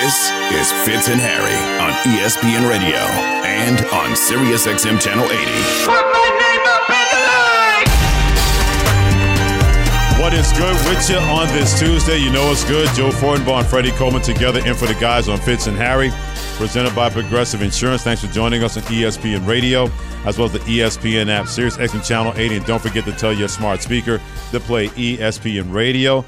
This is Fitz and Harry on ESPN Radio and on SiriusXM Channel 80. What is good with you on this Tuesday? You know it's good. Joe Fortenbaugh and Freddie Coleman together in for the guys on Fitz and Harry, presented by Progressive Insurance. Thanks for joining us on ESPN Radio, as well as the ESPN app, SiriusXM Channel 80. And don't forget to tell your smart speaker to play ESPN Radio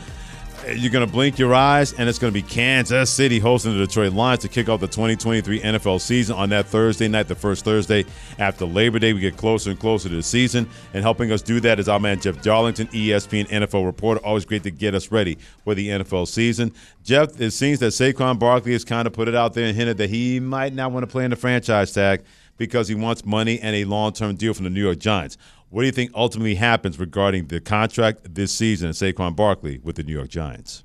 you're going to blink your eyes, and it's going to be Kansas City hosting the Detroit Lions to kick off the 2023 NFL season on that Thursday night, the first Thursday after Labor Day. We get closer and closer to the season, and helping us do that is our man Jeff Darlington, ESPN NFL reporter. Always great to get us ready for the NFL season. Jeff, it seems that Saquon Barkley has kind of put it out there and hinted that he might not want to play in the franchise tag because he wants money and a long-term deal from the New York Giants. What do you think ultimately happens regarding the contract this season and Saquon Barkley with the New York Giants?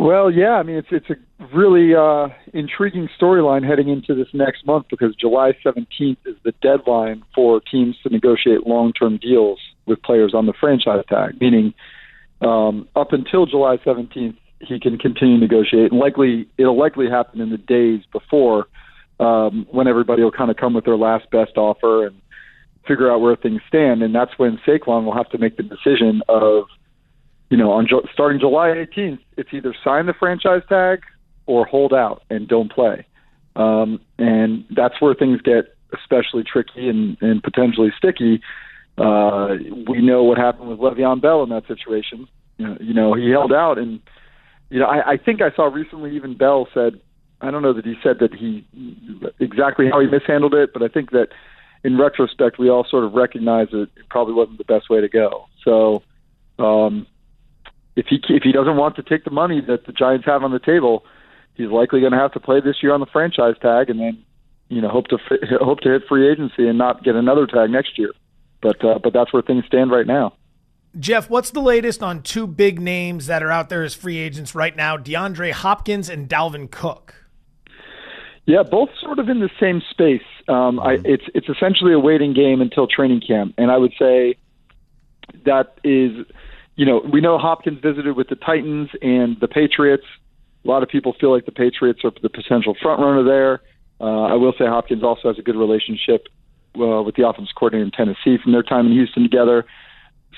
Well, yeah, I mean it's it's a really uh, intriguing storyline heading into this next month because July 17th is the deadline for teams to negotiate long-term deals with players on the franchise tag. Meaning, um, up until July 17th, he can continue to negotiate, and likely it'll likely happen in the days before um, when everybody will kind of come with their last best offer and figure out where things stand, and that's when Saquon will have to make the decision of, you know, on starting July 18th, it's either sign the franchise tag or hold out and don't play, um, and that's where things get especially tricky and, and potentially sticky. Uh, we know what happened with Le'Veon Bell in that situation. You know, you know, he held out, and you know, I, I think I saw recently even Bell said, I don't know that he said that he exactly how he mishandled it, but I think that in retrospect, we all sort of recognize that it probably wasn't the best way to go. So, um, if he if he doesn't want to take the money that the Giants have on the table, he's likely going to have to play this year on the franchise tag, and then you know hope to hope to hit free agency and not get another tag next year. But uh, but that's where things stand right now. Jeff, what's the latest on two big names that are out there as free agents right now? DeAndre Hopkins and Dalvin Cook. Yeah, both sort of in the same space. Um, mm-hmm. it's it's essentially a waiting game until training camp, and I would say that is, you know, we know Hopkins visited with the Titans and the Patriots. A lot of people feel like the Patriots are the potential front runner there. Uh, I will say Hopkins also has a good relationship uh, with the offensive coordinator in Tennessee from their time in Houston together.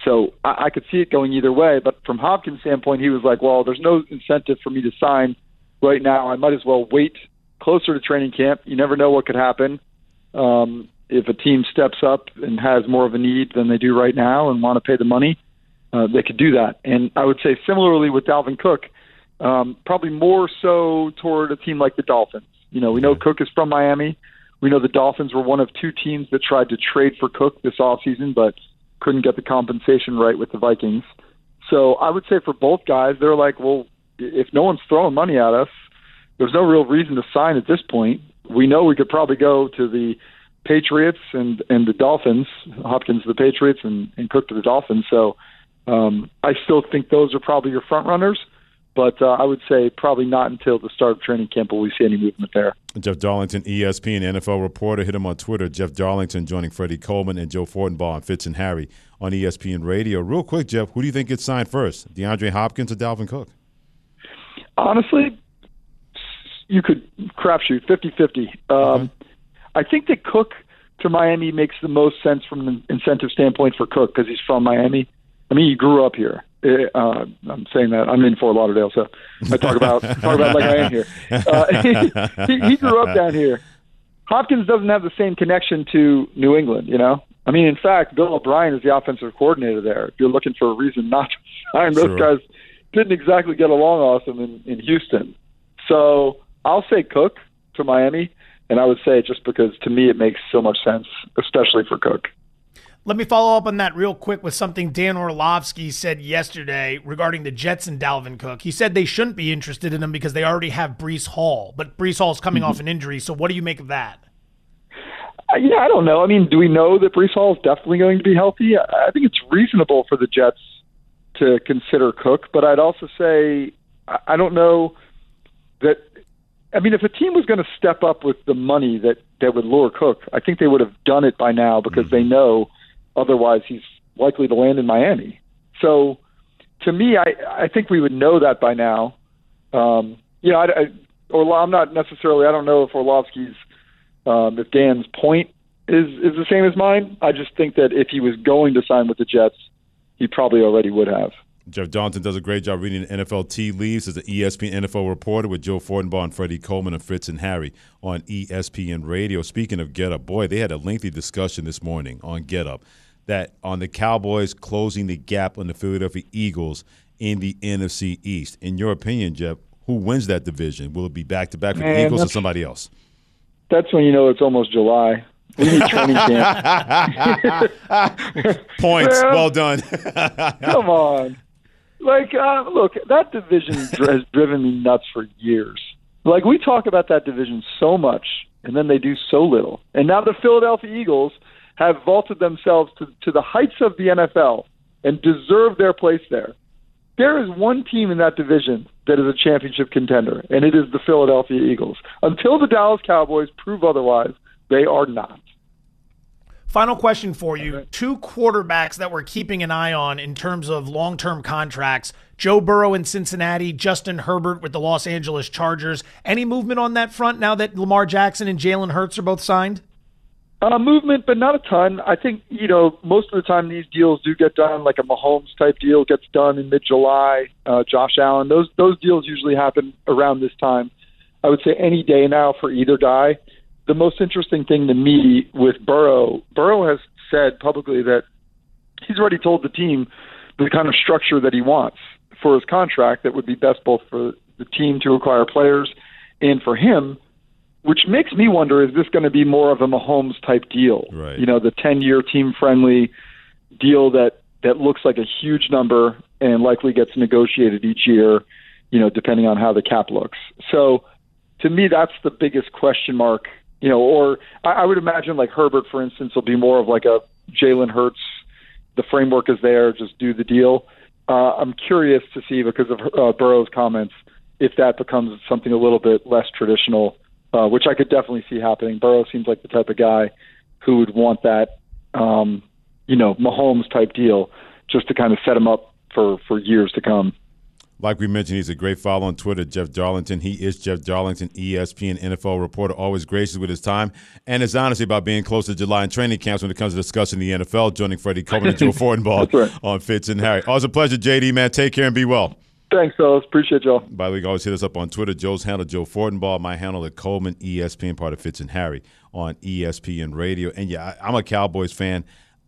So I, I could see it going either way. But from Hopkins' standpoint, he was like, "Well, there's no incentive for me to sign right now. I might as well wait closer to training camp. You never know what could happen. Um, if a team steps up and has more of a need than they do right now and want to pay the money, uh, they could do that. And I would say similarly with Dalvin Cook, um, probably more so toward a team like the Dolphins. You know, we know Cook is from Miami. We know the Dolphins were one of two teams that tried to trade for Cook this offseason, but couldn't get the compensation right with the Vikings. So I would say for both guys, they're like, well, if no one's throwing money at us, there's no real reason to sign at this point. We know we could probably go to the Patriots and and the Dolphins, Hopkins to the Patriots and, and Cook to the Dolphins. So um, I still think those are probably your front runners. But uh, I would say probably not until the start of training camp will we see any movement there. Jeff Darlington, ESPN NFL reporter. Hit him on Twitter. Jeff Darlington joining Freddie Coleman and Joe Fortenbaugh and Fitz and Harry on ESPN Radio. Real quick, Jeff, who do you think gets signed first, DeAndre Hopkins or Dalvin Cook? Honestly, you could crapshoot 50-50. Um, mm-hmm. I think that Cook to Miami makes the most sense from an incentive standpoint for Cook because he's from Miami. I mean, he grew up here. Uh, I'm saying that I'm in Fort Lauderdale, so I talk about talk about like I am here. Uh, he, he grew up down here. Hopkins doesn't have the same connection to New England, you know. I mean, in fact, Bill O'Brien is the offensive coordinator there. If you're looking for a reason not to sign, those guys didn't exactly get along awesome in, in Houston. So I'll say Cook to Miami, and I would say it just because to me it makes so much sense, especially for Cook. Let me follow up on that real quick with something Dan Orlovsky said yesterday regarding the Jets and Dalvin Cook. He said they shouldn't be interested in him because they already have Breece Hall, but Breece Hall is coming mm-hmm. off an injury. So what do you make of that? Uh, yeah, I don't know. I mean, do we know that Breece Hall is definitely going to be healthy? I think it's reasonable for the Jets to consider Cook, but I'd also say I don't know that I mean, if a team was going to step up with the money that that would lure Cook, I think they would have done it by now because mm-hmm. they know otherwise he's likely to land in Miami. So, to me, I I think we would know that by now. Um, you know, I, I, or I'm not necessarily. I don't know if Orlovsky's, um, if Dan's point is is the same as mine. I just think that if he was going to sign with the Jets, he probably already would have. Jeff Johnson does a great job reading the NFL tea leaves as an ESPN NFL reporter with Joe Fortenbaugh, and Freddie Coleman, and Fritz and Harry on ESPN Radio. Speaking of Get Up, boy, they had a lengthy discussion this morning on Get Up that on the Cowboys closing the gap on the Philadelphia Eagles in the NFC East. In your opinion, Jeff, who wins that division? Will it be back to back for the Eagles or somebody else? That's when you know it's almost July. We need training camp. Points. well done. come on. Like, uh, look, that division has driven me nuts for years. Like, we talk about that division so much, and then they do so little. And now the Philadelphia Eagles have vaulted themselves to, to the heights of the NFL and deserve their place there. There is one team in that division that is a championship contender, and it is the Philadelphia Eagles. Until the Dallas Cowboys prove otherwise, they are not. Final question for you. Two quarterbacks that we're keeping an eye on in terms of long term contracts Joe Burrow in Cincinnati, Justin Herbert with the Los Angeles Chargers. Any movement on that front now that Lamar Jackson and Jalen Hurts are both signed? Uh, movement, but not a ton. I think you know most of the time these deals do get done. Like a Mahomes type deal gets done in mid July. Uh, Josh Allen, those those deals usually happen around this time. I would say any day now for either guy the most interesting thing to me with Burrow, Burrow has said publicly that he's already told the team the kind of structure that he wants for his contract that would be best both for the team to acquire players and for him, which makes me wonder is this going to be more of a Mahomes type deal? Right. You know, the 10 year team friendly deal that, that looks like a huge number and likely gets negotiated each year, you know, depending on how the cap looks. So to me, that's the biggest question mark you know, or I, I would imagine like Herbert, for instance, will be more of like a Jalen Hurts. The framework is there, just do the deal. Uh, I'm curious to see because of uh, Burrow's comments if that becomes something a little bit less traditional, uh, which I could definitely see happening. Burrow seems like the type of guy who would want that, um, you know, Mahomes type deal just to kind of set him up for for years to come. Like we mentioned, he's a great follow on Twitter, Jeff Darlington. He is Jeff Darlington, ESPN NFL reporter, always gracious with his time and his honesty about being close to July and training camps when it comes to discussing the NFL, joining Freddie Coleman and Joe Fortenbaugh right. on Fitz and Harry. Always a pleasure, JD, man. Take care and be well. Thanks, fellas. Appreciate y'all. By the way, always hit us up on Twitter. Joe's handle, Joe Fortenbaugh. My handle at Coleman, ESPN, part of Fitz and Harry on ESPN Radio. And yeah, I, I'm a Cowboys fan.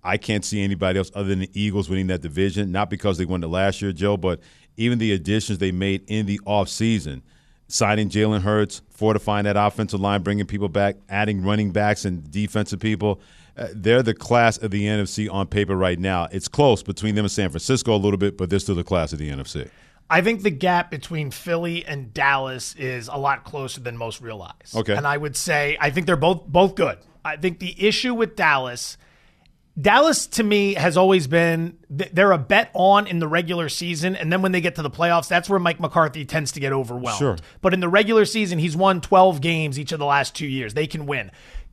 I can't see anybody else other than the Eagles winning that division, not because they won it last year, Joe, but – even the additions they made in the offseason, signing Jalen Hurts, fortifying that offensive line, bringing people back, adding running backs and defensive people. Uh, they're the class of the NFC on paper right now. It's close between them and San Francisco a little bit, but they're still the class of the NFC. I think the gap between Philly and Dallas is a lot closer than most realize. Okay. And I would say I think they're both both good. I think the issue with Dallas Dallas to me has always been they're a bet on in the regular season, and then when they get to the playoffs, that's where Mike McCarthy tends to get overwhelmed. Sure. But in the regular season, he's won 12 games each of the last two years. They can win.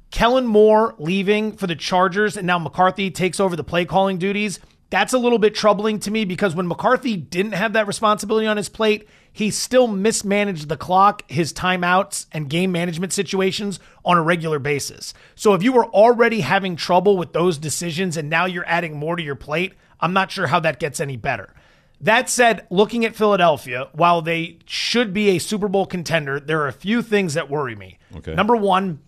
Kellen Moore leaving for the Chargers, and now McCarthy takes over the play calling duties. That's a little bit troubling to me because when McCarthy didn't have that responsibility on his plate, he still mismanaged the clock, his timeouts, and game management situations on a regular basis. So if you were already having trouble with those decisions and now you're adding more to your plate, I'm not sure how that gets any better. That said, looking at Philadelphia, while they should be a Super Bowl contender, there are a few things that worry me. Okay. Number one,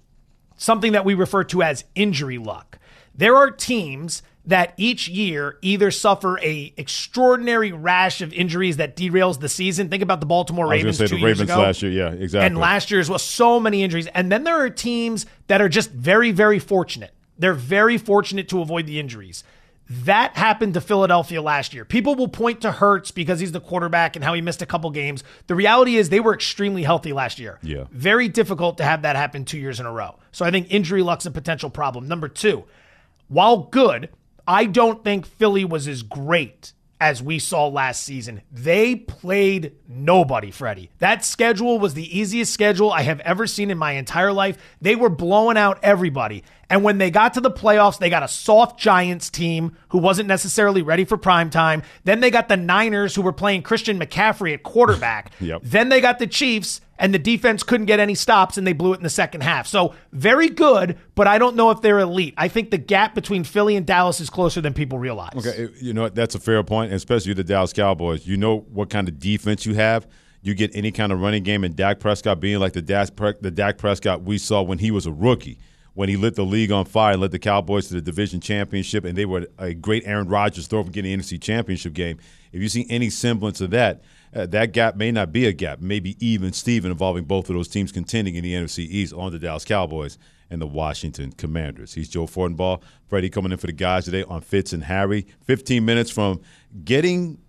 something that we refer to as injury luck. There are teams that each year either suffer a extraordinary rash of injuries that derails the season. Think about the Baltimore Ravens. I was two the Ravens ago. last year, yeah, exactly. And last year as well, so many injuries. And then there are teams that are just very, very fortunate. They're very fortunate to avoid the injuries. That happened to Philadelphia last year. People will point to Hurts because he's the quarterback and how he missed a couple games. The reality is they were extremely healthy last year. Yeah. Very difficult to have that happen two years in a row. So I think injury luck's a potential problem. Number two, while good, I don't think Philly was as great as we saw last season. They played nobody, Freddie. That schedule was the easiest schedule I have ever seen in my entire life. They were blowing out everybody. And when they got to the playoffs, they got a soft Giants team who wasn't necessarily ready for prime time. Then they got the Niners who were playing Christian McCaffrey at quarterback. yep. Then they got the Chiefs and the defense couldn't get any stops and they blew it in the second half. So very good, but I don't know if they're elite. I think the gap between Philly and Dallas is closer than people realize. Okay, you know that's a fair point, especially the Dallas Cowboys. You know what kind of defense you have. You get any kind of running game, and Dak Prescott being like the Dak, the Dak Prescott we saw when he was a rookie when he lit the league on fire and led the Cowboys to the division championship, and they were a great Aaron Rodgers throw for getting the NFC championship game. If you see any semblance of that, uh, that gap may not be a gap, maybe even Steven involving both of those teams contending in the NFC East on the Dallas Cowboys and the Washington Commanders. He's Joe Fortenbaugh. Freddie coming in for the guys today on Fitz and Harry. 15 minutes from getting,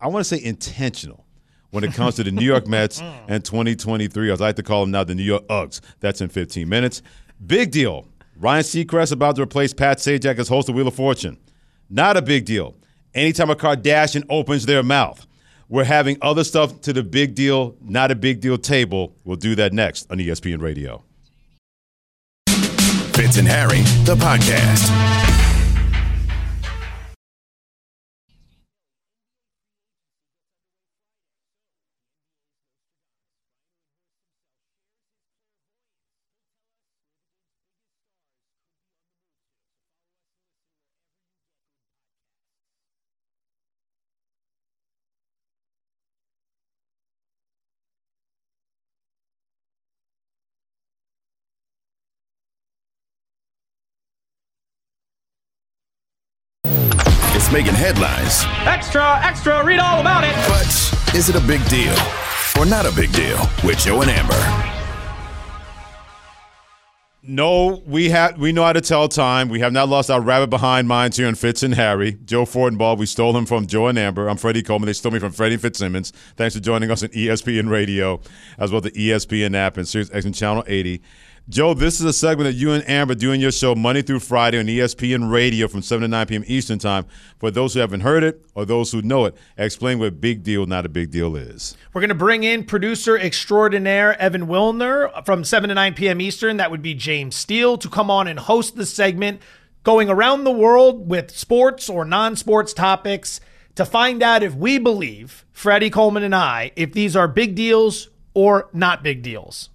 I want to say intentional when it comes to the New York Mets and 2023. As I like to call them now, the New York Uggs. That's in 15 minutes. Big deal. Ryan Seacrest about to replace Pat Sajak as host of Wheel of Fortune. Not a big deal. Anytime a Kardashian opens their mouth, we're having other stuff to the big deal, not a big deal table. We'll do that next on ESPN Radio. Fitz and Harry, the podcast. Making headlines. Extra, extra, read all about it. But is it a big deal or not a big deal with Joe and Amber? No, we have we know how to tell time. We have not lost our rabbit behind minds here in Fitz and Harry. Joe Fortenbaugh, we stole him from Joe and Amber. I'm Freddie Coleman. They stole me from Freddie Fitzsimmons. Thanks for joining us on ESPN Radio, as well as the ESPN app and Sirius XM Channel 80. Joe, this is a segment that you and Amber do in your show Monday through Friday on ESPN Radio from 7 to 9 p.m. Eastern Time. For those who haven't heard it or those who know it, explain what big deal, not a big deal is. We're going to bring in producer extraordinaire Evan Wilner from 7 to 9 p.m. Eastern. That would be James Steele to come on and host the segment going around the world with sports or non sports topics to find out if we believe, Freddie Coleman and I, if these are big deals or not big deals.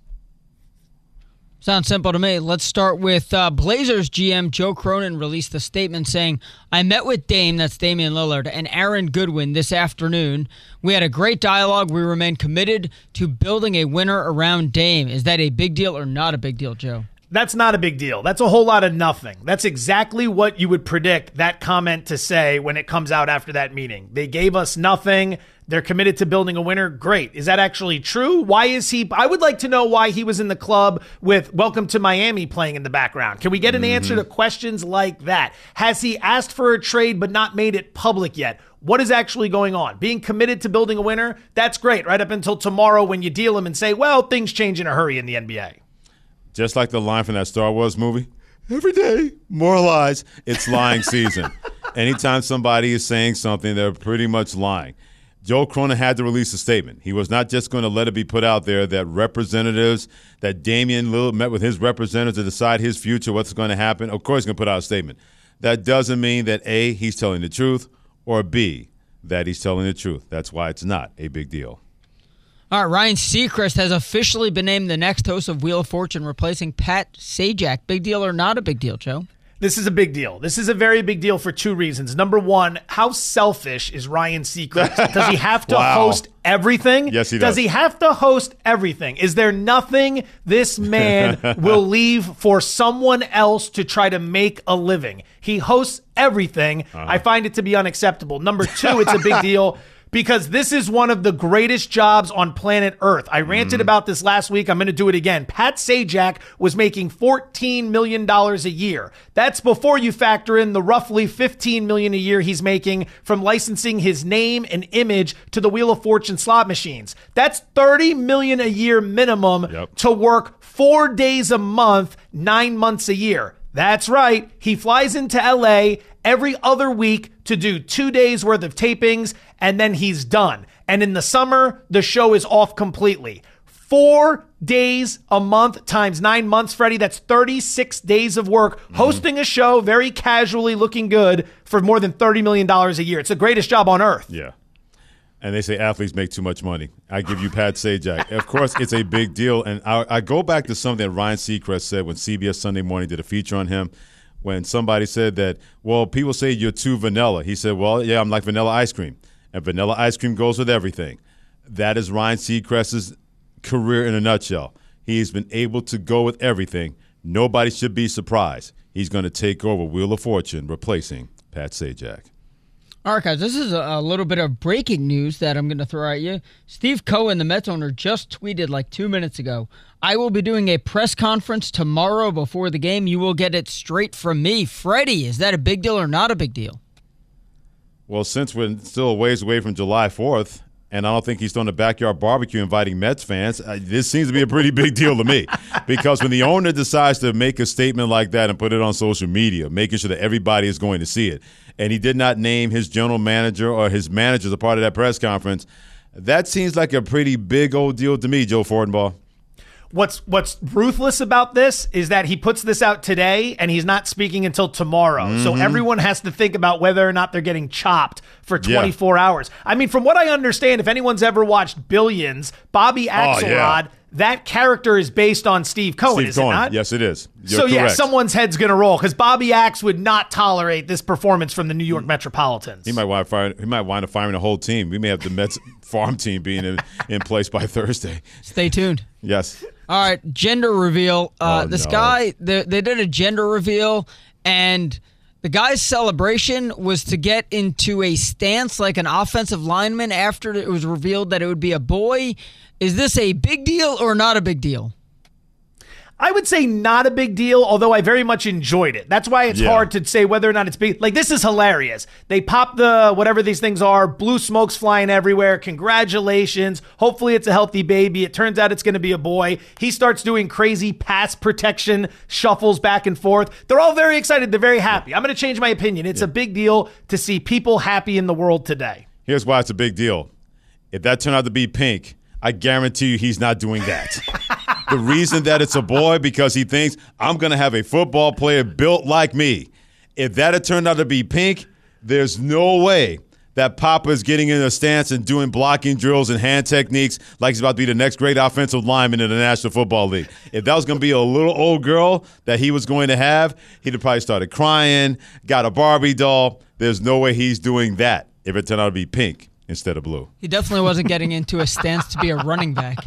Sounds simple to me. Let's start with uh, Blazers GM Joe Cronin released a statement saying, I met with Dame, that's Damian Lillard, and Aaron Goodwin this afternoon. We had a great dialogue. We remain committed to building a winner around Dame. Is that a big deal or not a big deal, Joe? That's not a big deal. That's a whole lot of nothing. That's exactly what you would predict that comment to say when it comes out after that meeting. They gave us nothing. They're committed to building a winner. Great. Is that actually true? Why is he? I would like to know why he was in the club with Welcome to Miami playing in the background. Can we get an mm-hmm. answer to questions like that? Has he asked for a trade but not made it public yet? What is actually going on? Being committed to building a winner, that's great, right up until tomorrow when you deal him and say, well, things change in a hurry in the NBA. Just like the line from that Star Wars movie every day, more lies. It's lying season. Anytime somebody is saying something, they're pretty much lying. Joe Cronin had to release a statement. He was not just going to let it be put out there that representatives, that Damian Lillard met with his representatives to decide his future, what's going to happen. Of course, he's going to put out a statement. That doesn't mean that A, he's telling the truth, or B, that he's telling the truth. That's why it's not a big deal. All right, Ryan Seacrest has officially been named the next host of Wheel of Fortune, replacing Pat Sajak. Big deal or not a big deal, Joe? This is a big deal. This is a very big deal for two reasons. Number one, how selfish is Ryan Seacrest? Does he have to wow. host everything? Yes, he does. Does he have to host everything? Is there nothing this man will leave for someone else to try to make a living? He hosts everything. Uh-huh. I find it to be unacceptable. Number two, it's a big deal because this is one of the greatest jobs on planet Earth. I ranted mm. about this last week. I'm going to do it again. Pat Sajak was making $14 million a year. That's before you factor in the roughly 15 million a year he's making from licensing his name and image to the Wheel of Fortune slot machines. That's 30 million a year minimum yep. to work four days a month, nine months a year. That's right. He flies into LA every other week to do two days worth of tapings, and then he's done. And in the summer, the show is off completely. Four days a month times nine months, Freddie. That's 36 days of work mm-hmm. hosting a show very casually looking good for more than $30 million a year. It's the greatest job on earth. Yeah. And they say athletes make too much money. I give you Pat Sajak. of course, it's a big deal. And I, I, go back to something that Ryan Seacrest said when CBS Sunday Morning did a feature on him. When somebody said that, well, people say you're too vanilla. He said, well, yeah, I'm like vanilla ice cream. And vanilla ice cream goes with everything. That is Ryan Seacrest's career in a nutshell. He's been able to go with everything. Nobody should be surprised. He's going to take over Wheel of Fortune, replacing Pat Sajak. All right, guys, this is a, little bit of breaking news that I'm going to throw at you. Steve Cohen, the Mets owner, just tweeted like two minutes ago I will be doing a press conference tomorrow before the game. You will get it straight from me. Freddie, is that a big deal or not a big deal? Well, since we're still a ways away from July 4th, and I don't think he's throwing a backyard barbecue inviting Mets fans. Uh, this seems to be a pretty big deal to me because when the owner decides to make a statement like that and put it on social media, making sure that everybody is going to see it, and he did not name his general manager or his manager as a part of that press conference, that seems like a pretty big old deal to me, Joe Fortenbaugh. What's what's ruthless about this is that he puts this out today and he's not speaking until tomorrow. Mm-hmm. So everyone has to think about whether or not they're getting chopped for 24 yeah. hours. I mean, from what I understand, if anyone's ever watched Billions, Bobby Axelrod oh, yeah that character is based on Steve Cohen, Steve is Cohen. it not? Yes, it is. You're so, correct. yeah, someone's head's going to roll because Bobby Axe would not tolerate this performance from the New York Metropolitans. He might wind up firing, he might wind up firing the whole team. We may have the Mets farm team being in, in place by Thursday. Stay tuned. Yes. All right, gender reveal. Uh, oh, this no. guy, they, they did a gender reveal, and the guy's celebration was to get into a stance like an offensive lineman after it was revealed that it would be a boy. Is this a big deal or not a big deal? I would say not a big deal, although I very much enjoyed it. That's why it's yeah. hard to say whether or not it's big. Like, this is hilarious. They pop the whatever these things are, blue smoke's flying everywhere. Congratulations. Hopefully, it's a healthy baby. It turns out it's going to be a boy. He starts doing crazy pass protection shuffles back and forth. They're all very excited. They're very happy. I'm going to change my opinion. It's yeah. a big deal to see people happy in the world today. Here's why it's a big deal. If that turned out to be pink, I guarantee you he's not doing that. the reason that it's a boy because he thinks I'm going to have a football player built like me. If that had turned out to be pink, there's no way that Papa is getting in a stance and doing blocking drills and hand techniques like he's about to be the next great offensive lineman in the National Football League. If that was going to be a little old girl that he was going to have, he'd have probably started crying, got a Barbie doll. There's no way he's doing that if it turned out to be pink instead of blue. He definitely wasn't getting into a stance to be a running back.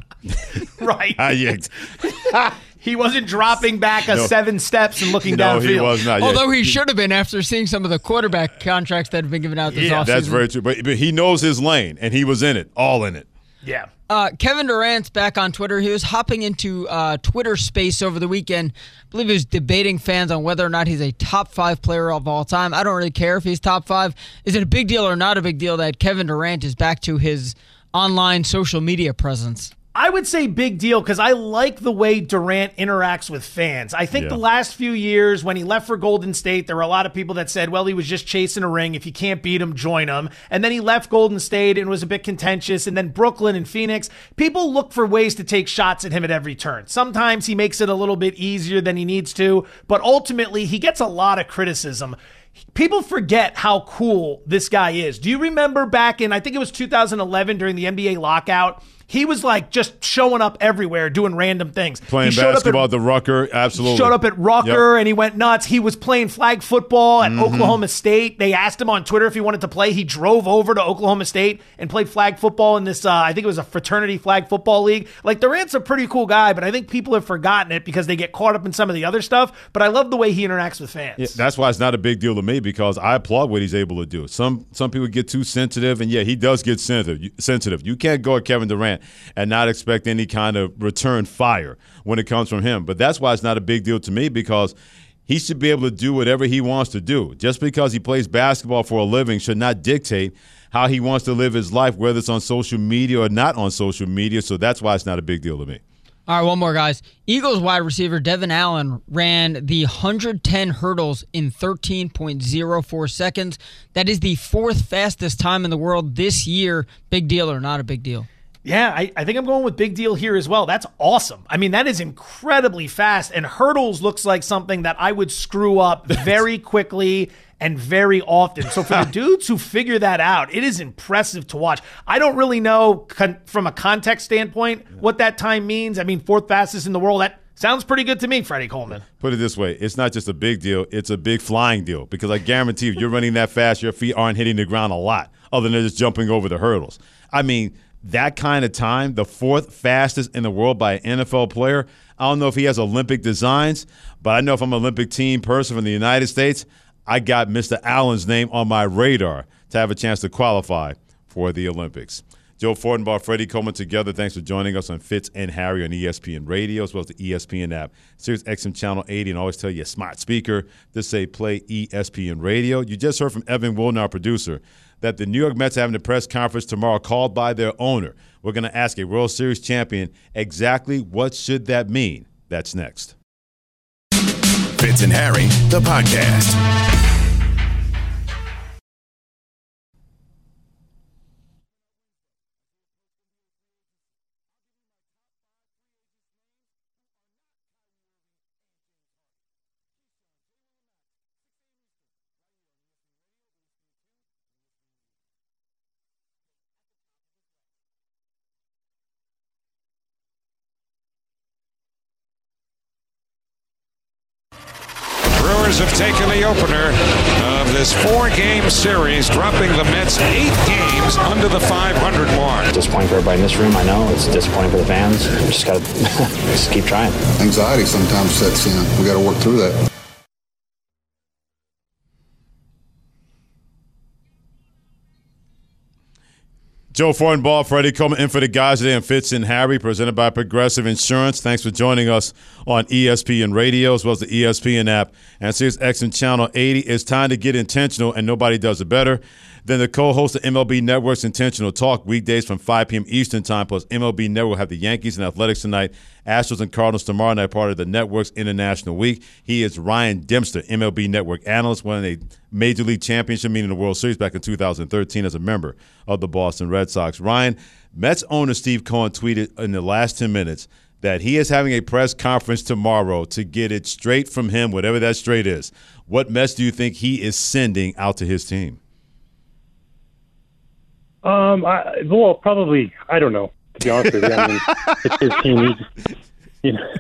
right. Uh, yeah. he wasn't dropping back a no. seven steps and looking no, downfield. he was not. Although he should have been after seeing some of the quarterback contracts that have been given out this yeah, offseason. That's very true. But, but he knows his lane, and he was in it, all in it. Yeah. Uh, Kevin Durant's back on Twitter. He was hopping into uh, Twitter space over the weekend. I believe he was debating fans on whether or not he's a top five player of all time. I don't really care if he's top five. Is it a big deal or not a big deal that Kevin Durant is back to his online social media presence? I would say big deal because I like the way Durant interacts with fans. I think yeah. the last few years when he left for Golden State, there were a lot of people that said, well, he was just chasing a ring. If you can't beat him, join him. And then he left Golden State and was a bit contentious. And then Brooklyn and Phoenix, people look for ways to take shots at him at every turn. Sometimes he makes it a little bit easier than he needs to, but ultimately he gets a lot of criticism people forget how cool this guy is. Do you remember back in, I think it was 2011 during the NBA lockout? He was like just showing up everywhere, doing random things. Playing basketball at, the Rucker, absolutely. Showed up at Rucker yep. and he went nuts. He was playing flag football at mm-hmm. Oklahoma State. They asked him on Twitter if he wanted to play. He drove over to Oklahoma State and played flag football in this. Uh, I think it was a fraternity flag football league. Like Durant's a pretty cool guy, but I think people have forgotten it because they get caught up in some of the other stuff. But I love the way he interacts with fans. Yeah, that's why it's not a big deal to me because I applaud what he's able to do. Some some people get too sensitive, and yeah, he does get sensitive. Sensitive. You can't go at Kevin And not expect any kind of return fire when it comes from him. But that's why it's not a big deal to me because he should be able to do whatever he wants to do. Just because he plays basketball for a living should not dictate how he wants to live his life, whether it's on social media or not on social media. So that's why it's not a big deal to me. All right, one more, guys. Eagles wide receiver Devin Allen ran the 110 hurdles in 13.04 seconds. That is the fourth fastest time in the world this year. Big deal or not a big deal? Yeah, I, I, think I'm going with big deal here as well. That's awesome. I mean, that is incredibly fast. And hurdles looks like something that I would screw up very quickly and very often. So for the dudes who figure that out, it is impressive to watch. I don't really know con- from a context standpoint what that time means. I mean, fourth fastest in the world. That sounds pretty good to me, Freddie Coleman. Put it this way: it's not just a big deal; it's a big flying deal. Because I guarantee if you're running that fast, your feet aren't hitting the ground a lot, other than just jumping over the hurdles. I mean, that kind of time, the fourth fastest in the world by an NFL player. I don't know if he has Olympic designs, but I know if I'm an Olympic team person from the United States, I got Mr. Allen's name on my radar to have a chance to qualify for the Olympics. Joe Fortenbaugh, Freddie Coleman together. Thanks for joining us on Fitz and Harry on ESPN Radio as well as the ESPN app. Sirius XM Channel 80 and always tell you smart speaker to say play ESPN Radio. You just heard from Evan Wilner, our producer, that the New York Mets are having a press conference tomorrow called by their owner. We're going to ask a World Series champion exactly what should that mean. That's next. Fitz and Harry, the podcast. Have taken the opener of this four-game series, dropping the Mets eight games under the 500 mark. Disappointing for everybody in this room, I know. It's disappointing for the fans. We just got to just keep trying. Anxiety sometimes sets in. We got to work through that. Joe Fortenbaugh, Freddie Coleman, in for the guys today, and Fitz and Harry, presented by Progressive Insurance. Thanks for joining us on ESPN Radio as well as the ESPN app and Sirius XM Channel 80. It's time to get intentional, and nobody does it better than the co-host of MLB Network's Intentional Talk weekdays from 5 p.m. Eastern Time. Plus, MLB Network will have the Yankees and Athletics tonight, Astros and Cardinals tomorrow night, part of the network's International Week. He is Ryan Dempster, MLB Network analyst, won a Major League Championship, meaning the World Series, back in 2013 as a member of the Boston Red Sox. Ryan, Mets owner Steve Cohen tweeted in the last 10 minutes that he is having a press conference tomorrow to get it straight from him, whatever that straight is. What mess do you think he is sending out to his team? Um, I, well, probably I don't know. To be honest with you, I mean, it's his team. He's, you know,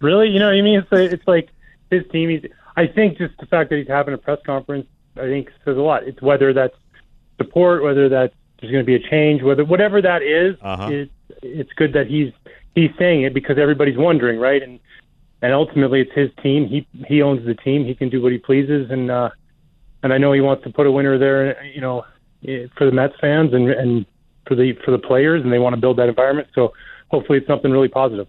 really, you know what I mean? It's it's like his team. He's. I think just the fact that he's having a press conference, I think says a lot. It's whether that's support, whether that's there's going to be a change, whether whatever that is, Uh-huh. it, it's good that he's he's saying it because everybody's wondering, right? And and ultimately, it's his team. He he owns the team. He can do what he pleases, and uh, and I know he wants to put a winner there. You know, for the Mets fans and and for the for the players, and they want to build that environment. So hopefully, it's something really positive.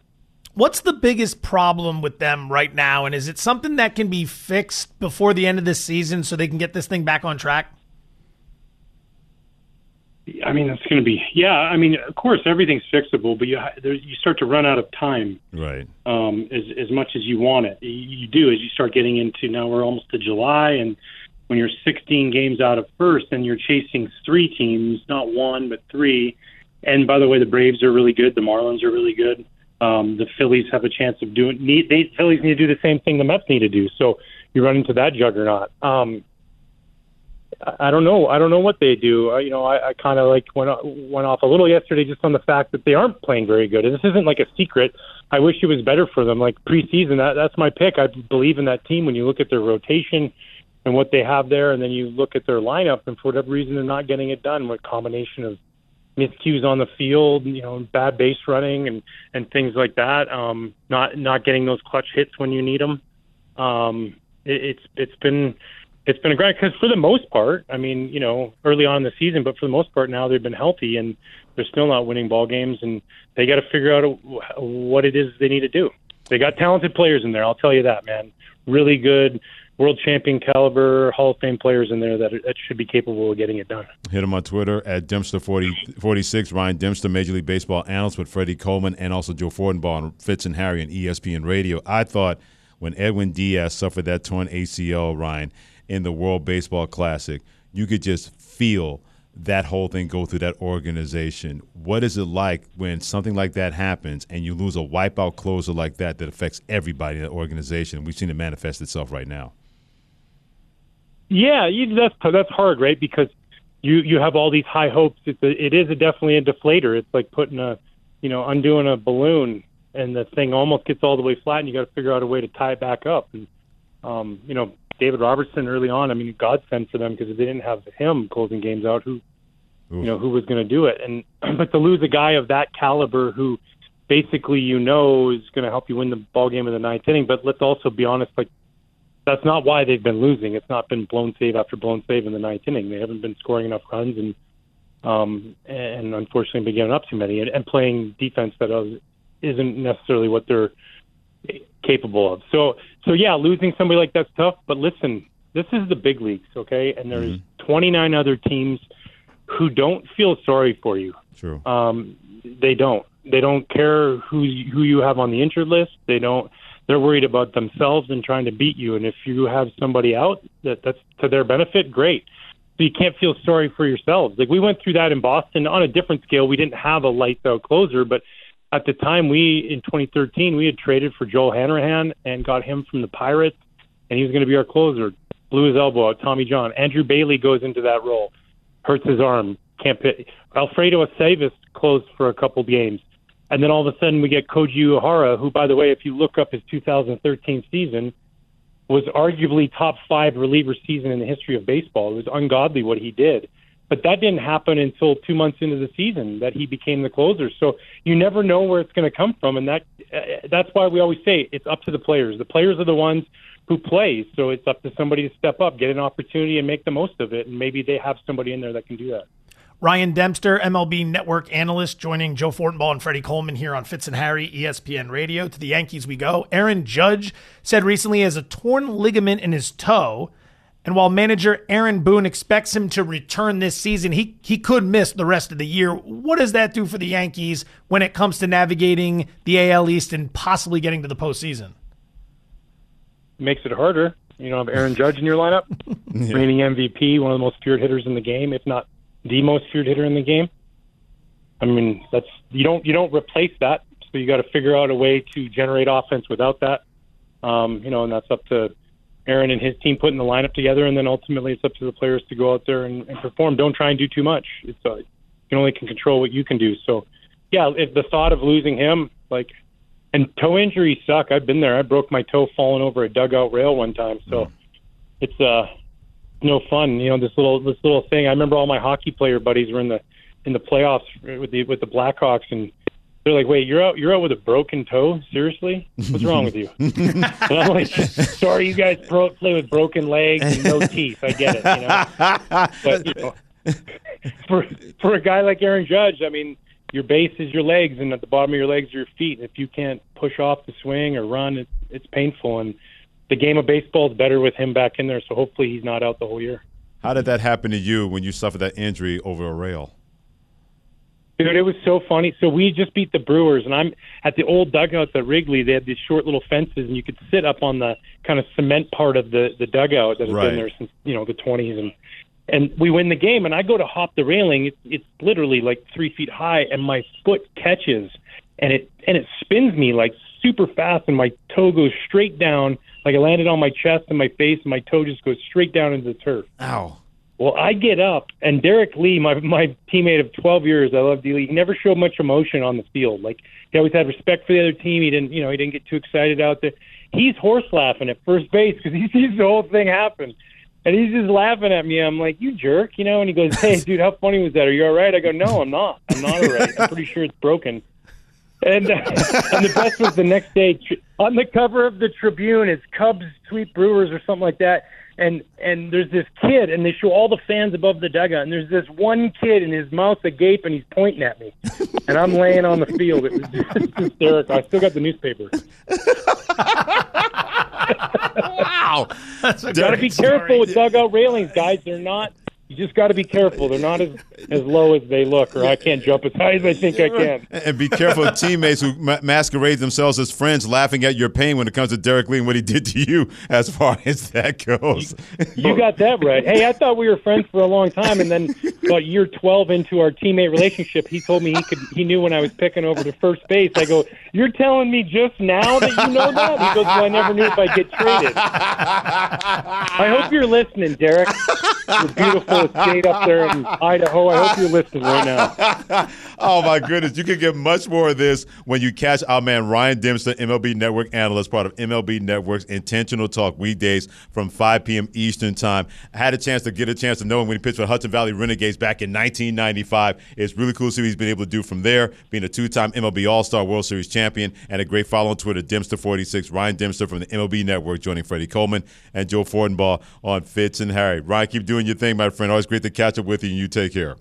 What's the biggest problem with them right now? And is it something that can be fixed before the end of this season so they can get this thing back on track? I mean, it's going to be yeah. I mean, of course, everything's fixable, but you there, you start to run out of time Right. um, as as much as you want it. You, you do as you start getting into now we're almost to July, and when you're 16 games out of first, and you're chasing three teams, not one but three. And by the way, the Braves are really good. The Marlins are really good. Um, the Phillies have a chance of doing. Need, they Phillies need to do the same thing the Mets need to do. So you run into that juggernaut. Um, I don't know. I don't know what they do. Uh, you know, I, I kind of like went went off a little yesterday just on the fact that they aren't playing very good. And this isn't like a secret. I wish it was better for them. Like preseason, that that's my pick. I believe in that team when you look at their rotation and what they have there, and then you look at their lineup, and for whatever reason, they're not getting it done. What combination of miscues on the field, you know, bad base running, and and things like that. Um, not not getting those clutch hits when you need them. Um, it, it's it's been it's been a grind because for the most part, I mean, you know, early on in the season, but for the most part now they've been healthy and they're still not winning ball games, and they got to figure out what it is they need to do. They got talented players in there, I'll tell you that, man. Really good, world champion caliber, Hall of Fame players in there that that should be capable of getting it done. Hit him on Twitter at Dempster4046. Ryan Dempster, Major League Baseball analyst with Freddie Coleman and also Joe Fortenbaugh and Fitz and Harry and ESPN Radio. I thought when Edwin Diaz suffered that torn ACL, Ryan, in the World Baseball Classic, you could just feel that whole thing go through that organization. What is it like when something like that happens and you lose a wipeout closer like that that affects everybody in the organization? We've seen it manifest itself right now. Yeah, you, that's that's hard, right? Because you you have all these high hopes. It's a, it is a definitely a deflator. It's like putting a, you know, undoing a balloon, and the thing almost gets all the way flat, and you got to figure out a way to tie it back up. And um, you know, David Robertson early on, I mean, God sent for them because if they didn't have him closing games out, who, you know, who was going to do it? And but to lose a guy of that caliber who basically you know is going to help you win the ball game in the ninth inning. But let's also be honest, like that's not why they've been losing. It's not been blown save after blown save in the ninth inning. They haven't been scoring enough runs and um, and unfortunately been giving up too many and, and playing defense that isn't necessarily what they're capable of. So so yeah, losing somebody like that's tough. But listen, this is the big leagues, okay? And there's mm-hmm. 29 other teams who don't feel sorry for you. True. Um, they don't. They don't care who who you have on the injured list. They don't. They're worried about themselves and trying to beat you. And if you have somebody out that that's to their benefit, great. So you can't feel sorry for yourselves. Like we went through that in Boston on a different scale. We didn't have a lights out closer, but at the time we in 2013 we had traded for Joel Hanrahan and got him from the Pirates, and he was going to be our closer. Blew his elbow out. Tommy John. Andrew Bailey goes into that role, hurts his arm, can't pit. Alfredo Aceves closed for a couple games, and then all of a sudden we get Koji Uehara, who, by the way, if you look up his 2013 season, was arguably top five reliever season in the history of baseball. It was ungodly what he did. But that didn't happen until two months into the season that he became the closer. So you never know where it's going to come from, and that uh, that's why we always say it's up to the players. The players are the ones who play, so it's up to somebody to step up, get an opportunity, and make the most of it. And maybe they have somebody in there that can do that. Ryan Dempster, MLB Network analyst, joining Joe Fortenbaugh and Freddie Coleman here on Fitz and Harry, ESPN Radio. To the Yankees we go. Aaron Judge said recently he has a torn ligament in his toe. And while manager Aaron Boone expects him to return this season, he, he could miss the rest of the year. What does that do for the Yankees when it comes to navigating the AL East and possibly getting to the postseason? Makes it harder. You don't have Aaron Judge in your lineup, yeah. reigning MVP, one of the most feared hitters in the game, if not the most feared hitter in the game. I mean, that's you don't you don't replace that, so you got to figure out a way to generate offense without that. Um, you know, and that's up to Aaron and his team putting the lineup together, and then ultimately it's up to the players to go out there and, and perform. Don't try and do too much. It's uh, you only can control what you can do. So, yeah, if the thought of losing him, like, and toe injuries suck. I've been there. I broke my toe falling over a dugout rail one time. So, mm. it's uh, no fun. You know, this little this little thing. I remember all my hockey player buddies were in the in the playoffs with the with the Blackhawks, and they're like, "Wait, you're out you're out with a broken toe? Seriously? What's wrong with you?" and I'm like, "Sorry, you guys pro- play with broken legs and no teeth. I get it, you know." But you know, for for a guy like Aaron Judge, I mean, your base is your legs, and at the bottom of your legs are your feet. If you can't push off the swing or run, it, it's painful. And the game of baseball is better with him back in there. So hopefully he's not out the whole year. How did that happen to you when you suffered that injury over a rail? Dude, it was so funny. So we just beat the Brewers, and I'm at the old dugouts at Wrigley. They had these short little fences, and you could sit up on the kind of cement part of the the dugout that has right. been there since you know the 20s. And and we win the game, and I go to hop the railing. It's it's literally like three feet high, and my foot catches, and it and it spins me like super fast, and my toe goes straight down like I landed on my chest and my face, and my toe just goes straight down into the turf. Ow. Well, I get up, and Derrek Lee, my my teammate of 12 years, I love D. Lee. He never showed much emotion on the field. Like he always had respect for the other team. He didn't, you know, he didn't get too excited out there. He's horse laughing at first base because he sees the whole thing happen, and he's just laughing at me. I'm like, "You jerk," you know. And he goes, "Hey, dude, how funny was that? Are you all right?" I go, "No, I'm not. I'm not all right. I'm pretty sure it's broken." And uh, and the best was the next day on the cover of the Tribune. It's Cubs sweep Brewers or something like that. And and there's this kid, and they show all the fans above the dugout, and there's this one kid, and his mouth's agape, and he's pointing at me, and I'm laying on the field. It was just hysterical. I still got the newspaper. wow, got to be careful with dugout railings, guys. They're not you just got to be careful. They're not as, as low as they look, or I can't jump as high as I think I can. And be careful of teammates who ma- masquerade themselves as friends, laughing at your pain when it comes to Derrek Lee and what he did to you, as far as that goes. You got that right. Hey, I thought we were friends for a long time, and then about year twelve into our teammate relationship, he told me he could. He knew when I was picking over to first base. I go, "You're telling me just now that you know that?" He goes, "Well, I never knew if I'd get traded." I hope you're listening, Derrek. You're beautiful estate up there in Idaho. I hope you're listening right now. oh my goodness, you can get much more of this when you catch our man Ryan Dempster, MLB Network analyst, part of MLB Network's Intentional Talk weekdays from 5 p.m. Eastern Time. I had a chance to get a chance to know him when he pitched for Hudson Valley Renegades back in 1995. It's really cool to see what he's been able to do from there, being a two-time MLB All-Star World Series champion and a great follow on Twitter, Dempster46. Ryan Dempster from the MLB Network joining Freddie Coleman and Joe Fortenbaugh on Fitz and Harry. Ryan, keep doing your thing, my friend. Always great to catch up with you, and you take care.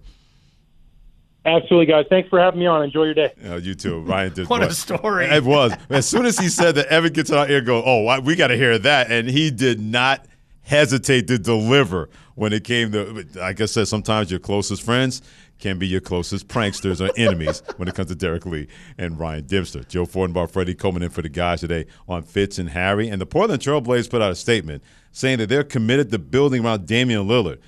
Absolutely, guys. Thanks for having me on. Enjoy your day. Yeah, you too. Ryan did What a story. It was. As soon as he said that, Evan gets on our ear, go, oh, we got to hear that. And he did not hesitate to deliver when it came to, like I said, sometimes your closest friends can be your closest pranksters or enemies when it comes to Derrek Lee and Ryan Dempster. Joe Fortenbaugh, Freddie Coleman in for the guys today on Fitz and Harry. And the Portland Trailblazers put out a statement saying that they're committed to building around Damian Lillard.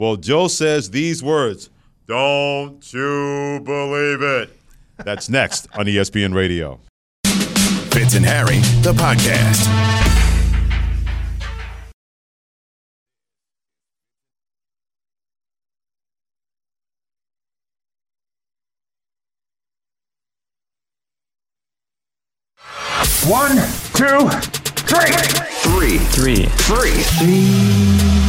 Well, Joe says these words, don't you believe it? That's next on ESPN Radio. Fitz and Harry, the podcast. One, two, three. Three. Three. Three.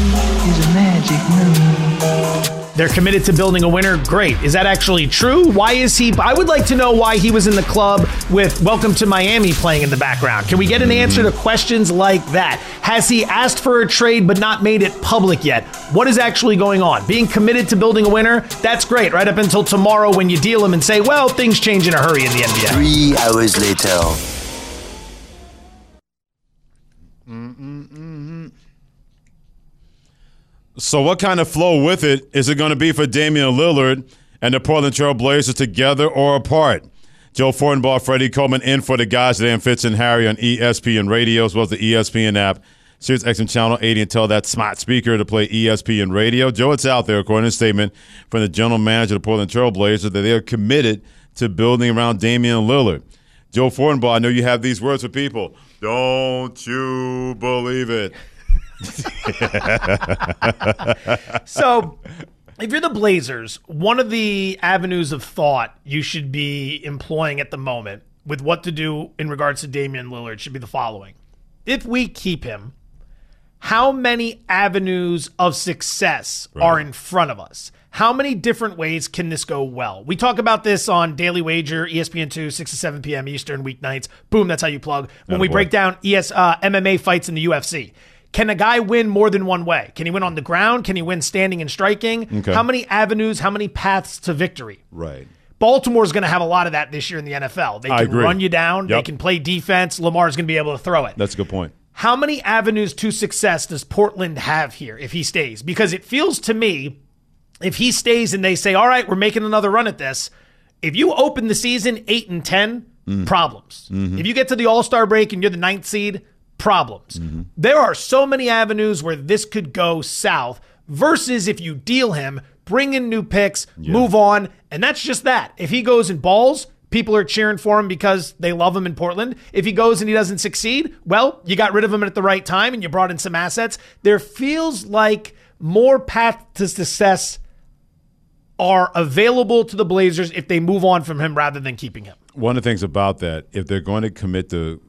Is a magic number. They're committed to building a winner. Great. Is that actually true? Why is he? I would like to know why he was in the club with Welcome to Miami playing in the background. Can we get an answer to questions like that? Has he asked for a trade but not made it public yet? What is actually going on? Being committed to building a winner, that's great, right up until tomorrow when you deal him and say, well, things change in a hurry in the NBA. Three hours later. So, what kind of flow with it is it going to be for Damian Lillard and the Portland Trail Blazers together or apart? Joe Fortenbaugh, Freddie Coleman in for the guys today and Fitz and Harry on ESPN Radio as well as the ESPN app. Sirius XM Channel 80 and tell that smart speaker to play ESPN Radio. Joe, it's out there, according to a statement from the general manager of the Portland Trail Blazers, that they are committed to building around Damian Lillard. Joe Fortenbaugh, I know you have these words for people. Don't you believe it? so if you're the Blazers, one of the avenues of thought you should be employing at the moment with what to do in regards to Damian Lillard should be the following. If we keep him, how many avenues of success are in front of us? How many different ways can this go well? We talk about this on Daily Wager, E ESPN2, 6 to 7 p.m. Eastern weeknights. Boom, that's how you plug. When we break down ES, uh, MMA fights in the UFC. Can a guy win more than one way? Can he win on the ground? Can he win standing and striking? Okay. How many avenues, how many paths to victory? Right. Baltimore's going to have a lot of that this year in the NFL. They can run you down, they can play defense. Lamar's going to be able to throw it. That's a good point. How many avenues to success does Portland have here if he stays? Because it feels to me, if he stays and they say, all right, we're making another run at this, if you open the season 8 and 10, mm. problems. Mm-hmm. If you get to the All Star break and you're the ninth seed, problems. There are so many avenues where this could go south versus if you deal him, bring in new picks, move on, and that's just that. If he goes and balls, people are cheering for him because they love him in Portland. If he goes and he doesn't succeed, well, you got rid of him at the right time and you brought in some assets. There feels like more path to success are available to the Blazers if they move on from him rather than keeping him. One of the things about that, if they're going to commit to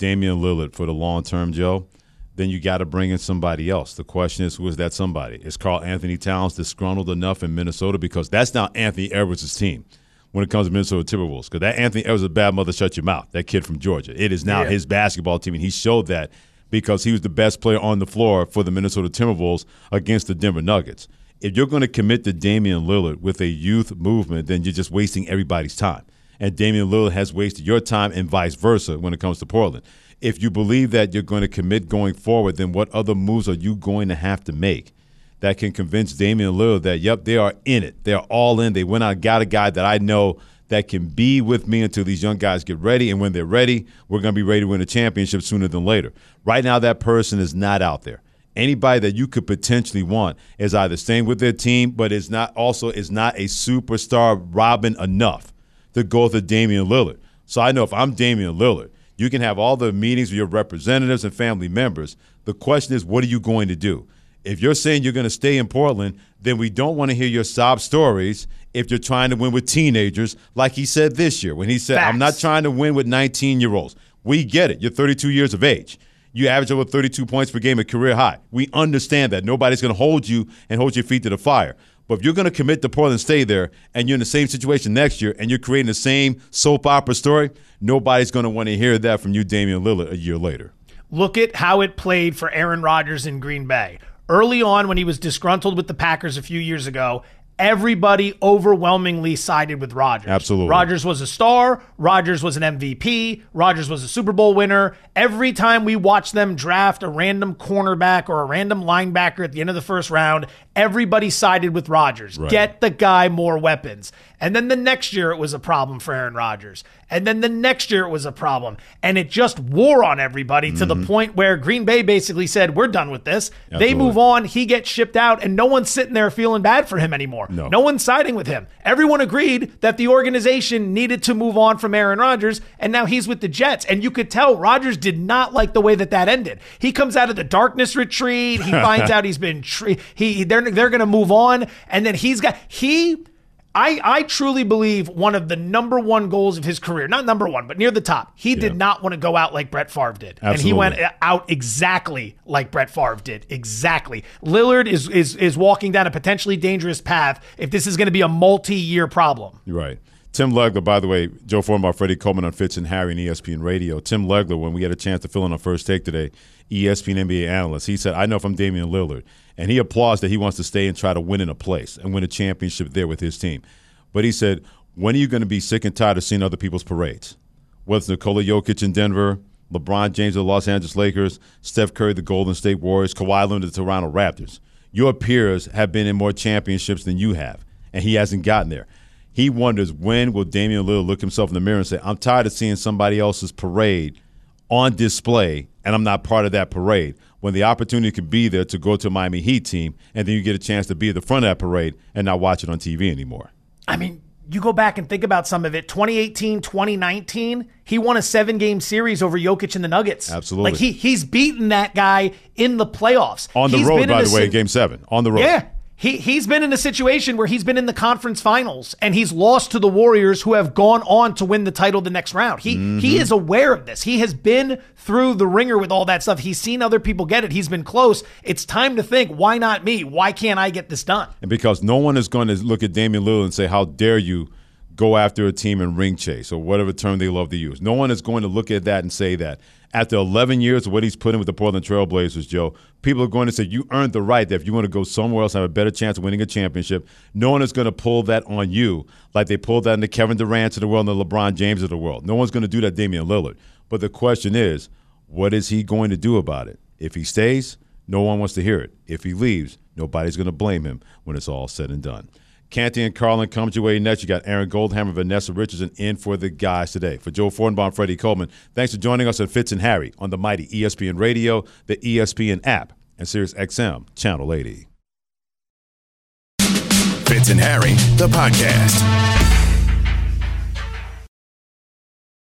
Damian Lillard for the long term, Joe, then you got to bring in somebody else. The question is, who is that somebody? Is Karl-Anthony Towns disgruntled enough in Minnesota? Because that's now Anthony Edwards' team when it comes to Minnesota Timberwolves. Because that Anthony Edwards is a bad mother, shut your mouth. That kid from Georgia. It is now Yeah. his basketball team, and he showed that because he was the best player on the floor for the Minnesota Timberwolves against the Denver Nuggets. If you're going to commit to Damian Lillard with a youth movement, then you're just wasting everybody's time. And Damian Lillard has wasted your time and vice versa when it comes to Portland. If you believe that you're going to commit going forward, then what other moves are you going to have to make that can convince Damian Lillard that, yep, they are in it. They're all in. They went out, got a guy that I know that can be with me until these young guys get ready. And when they're ready, we're going to be ready to win a championship sooner than later. Right now, that person is not out there. Anybody that you could potentially want is either staying with their team, but is not also is not a superstar Robin enough to go with Damian Lillard. So I know if I'm Damian Lillard, you can have all the meetings with your representatives and family members. The question is, what are you going to do? If you're saying you're going to stay in Portland, then we don't want to hear your sob stories if you're trying to win with teenagers, like he said this year when he said, Facts. I'm not trying to win with 19 year olds. We get it. You're 32 years of age. You average over 32 points per game at career high. We understand that. Nobody's going to hold you and hold your feet to the fire. But if you're going to commit to Portland, stay there, and you're in the same situation next year, and you're creating the same soap opera story, nobody's going to want to hear that from you, Damian Lillard, a year later. Look at how it played for Aaron Rodgers in Green Bay. Early on, when he was disgruntled with the Packers a few years ago, everybody overwhelmingly sided with Rodgers. Absolutely. Rodgers was a star. Rodgers was an MVP. Rodgers was a Super Bowl winner. Every time we watched them draft a random cornerback or a random linebacker at the end of the first round, everybody sided with Rodgers. Right. Get the guy more weapons. And then the next year it was a problem for Aaron Rodgers. And then the next year it was a problem. And it just wore on everybody to the mm-hmm. point where Green Bay basically said, We're done with this. They move on, he gets shipped out, and no one's sitting there feeling bad for him anymore. No. no one's siding with him. Everyone agreed that the organization needed to move on from Aaron Rodgers, and now he's with the Jets. And you could tell Rodgers did not like the way that that ended. He comes out of the darkness retreat. He finds out he's been tre- he they're they're going to move on, and then he's got he. I, I truly believe one of the number one goals of his career, not number one, but near the top, he did not want to go out like Brett Favre did. And he went out exactly like Brett Favre did. Exactly. Lillard is is is walking down a potentially dangerous path if this is going to be a multi-year problem. Right. Tim Legler, by the way, Joe Fortenbaugh, Freddie Coleman on Fitz and Harry and ESPN Radio. Tim Legler, when we had a chance to fill in on first take today, ESPN NBA analyst, he said, I know if I'm Damian Lillard. And he applauds that he wants to stay and try to win in a place and win a championship there with his team. But he said, when are you going to be sick and tired of seeing other people's parades? Whether it's Nikola Jokic in Denver, LeBron James of the Los Angeles Lakers, Steph Curry, the Golden State Warriors, Kawhi Leonard, the Toronto Raptors. Your peers have been in more championships than you have, and he hasn't gotten there. He wonders when will Damian Lillard look himself in the mirror and say, I'm tired of seeing somebody else's parade on display, and I'm not part of that parade. When the opportunity could be there to go to a Miami Heat team, and then you get a chance to be at the front of that parade and not watch it on TV anymore. I mean, you go back and think about some of it. 2018, 2019, he won a seven game series over Jokic and the Nuggets. Absolutely. Like he he's beaten that guy in the playoffs. On the He's road, by the way, game seven. On the road. Yeah. He, he's been in a situation where he's been in the conference finals and he's lost to the Warriors who have gone on to win the title the next round. He Mm-hmm. he is aware of this. He has been through the ringer with all that stuff. He's seen other people get it. He's been close. It's time to think, why not me? Why can't I get this done? And because no one is going to look at Damian Lillard and say, How dare you go after a team and ring chase or whatever term they love to use. No one is going to look at that and say that. After 11 years of what he's put in with the Portland Trailblazers, Joe, people are going to say, You earned the right that if you want to go somewhere else and have a better chance of winning a championship, no one is going to pull that on you like they pulled that into Kevin Durant of the world and the LeBron James of the world. No one's going to do that, Damian Lillard. But the question is, what is he going to do about it? If he stays, no one wants to hear it. If he leaves, nobody's going to blame him when it's all said and done. Canty and Carlin comes your way next. You got Aaron Goldhammer, Vanessa Richardson in for the guys today. For Joe Fortenbaugh, Freddie Coleman, thanks for joining us at Fitz and Harry on the mighty ESPN Radio, the ESPN app, and Sirius XM Channel 80. Fitz and Harry, the podcast.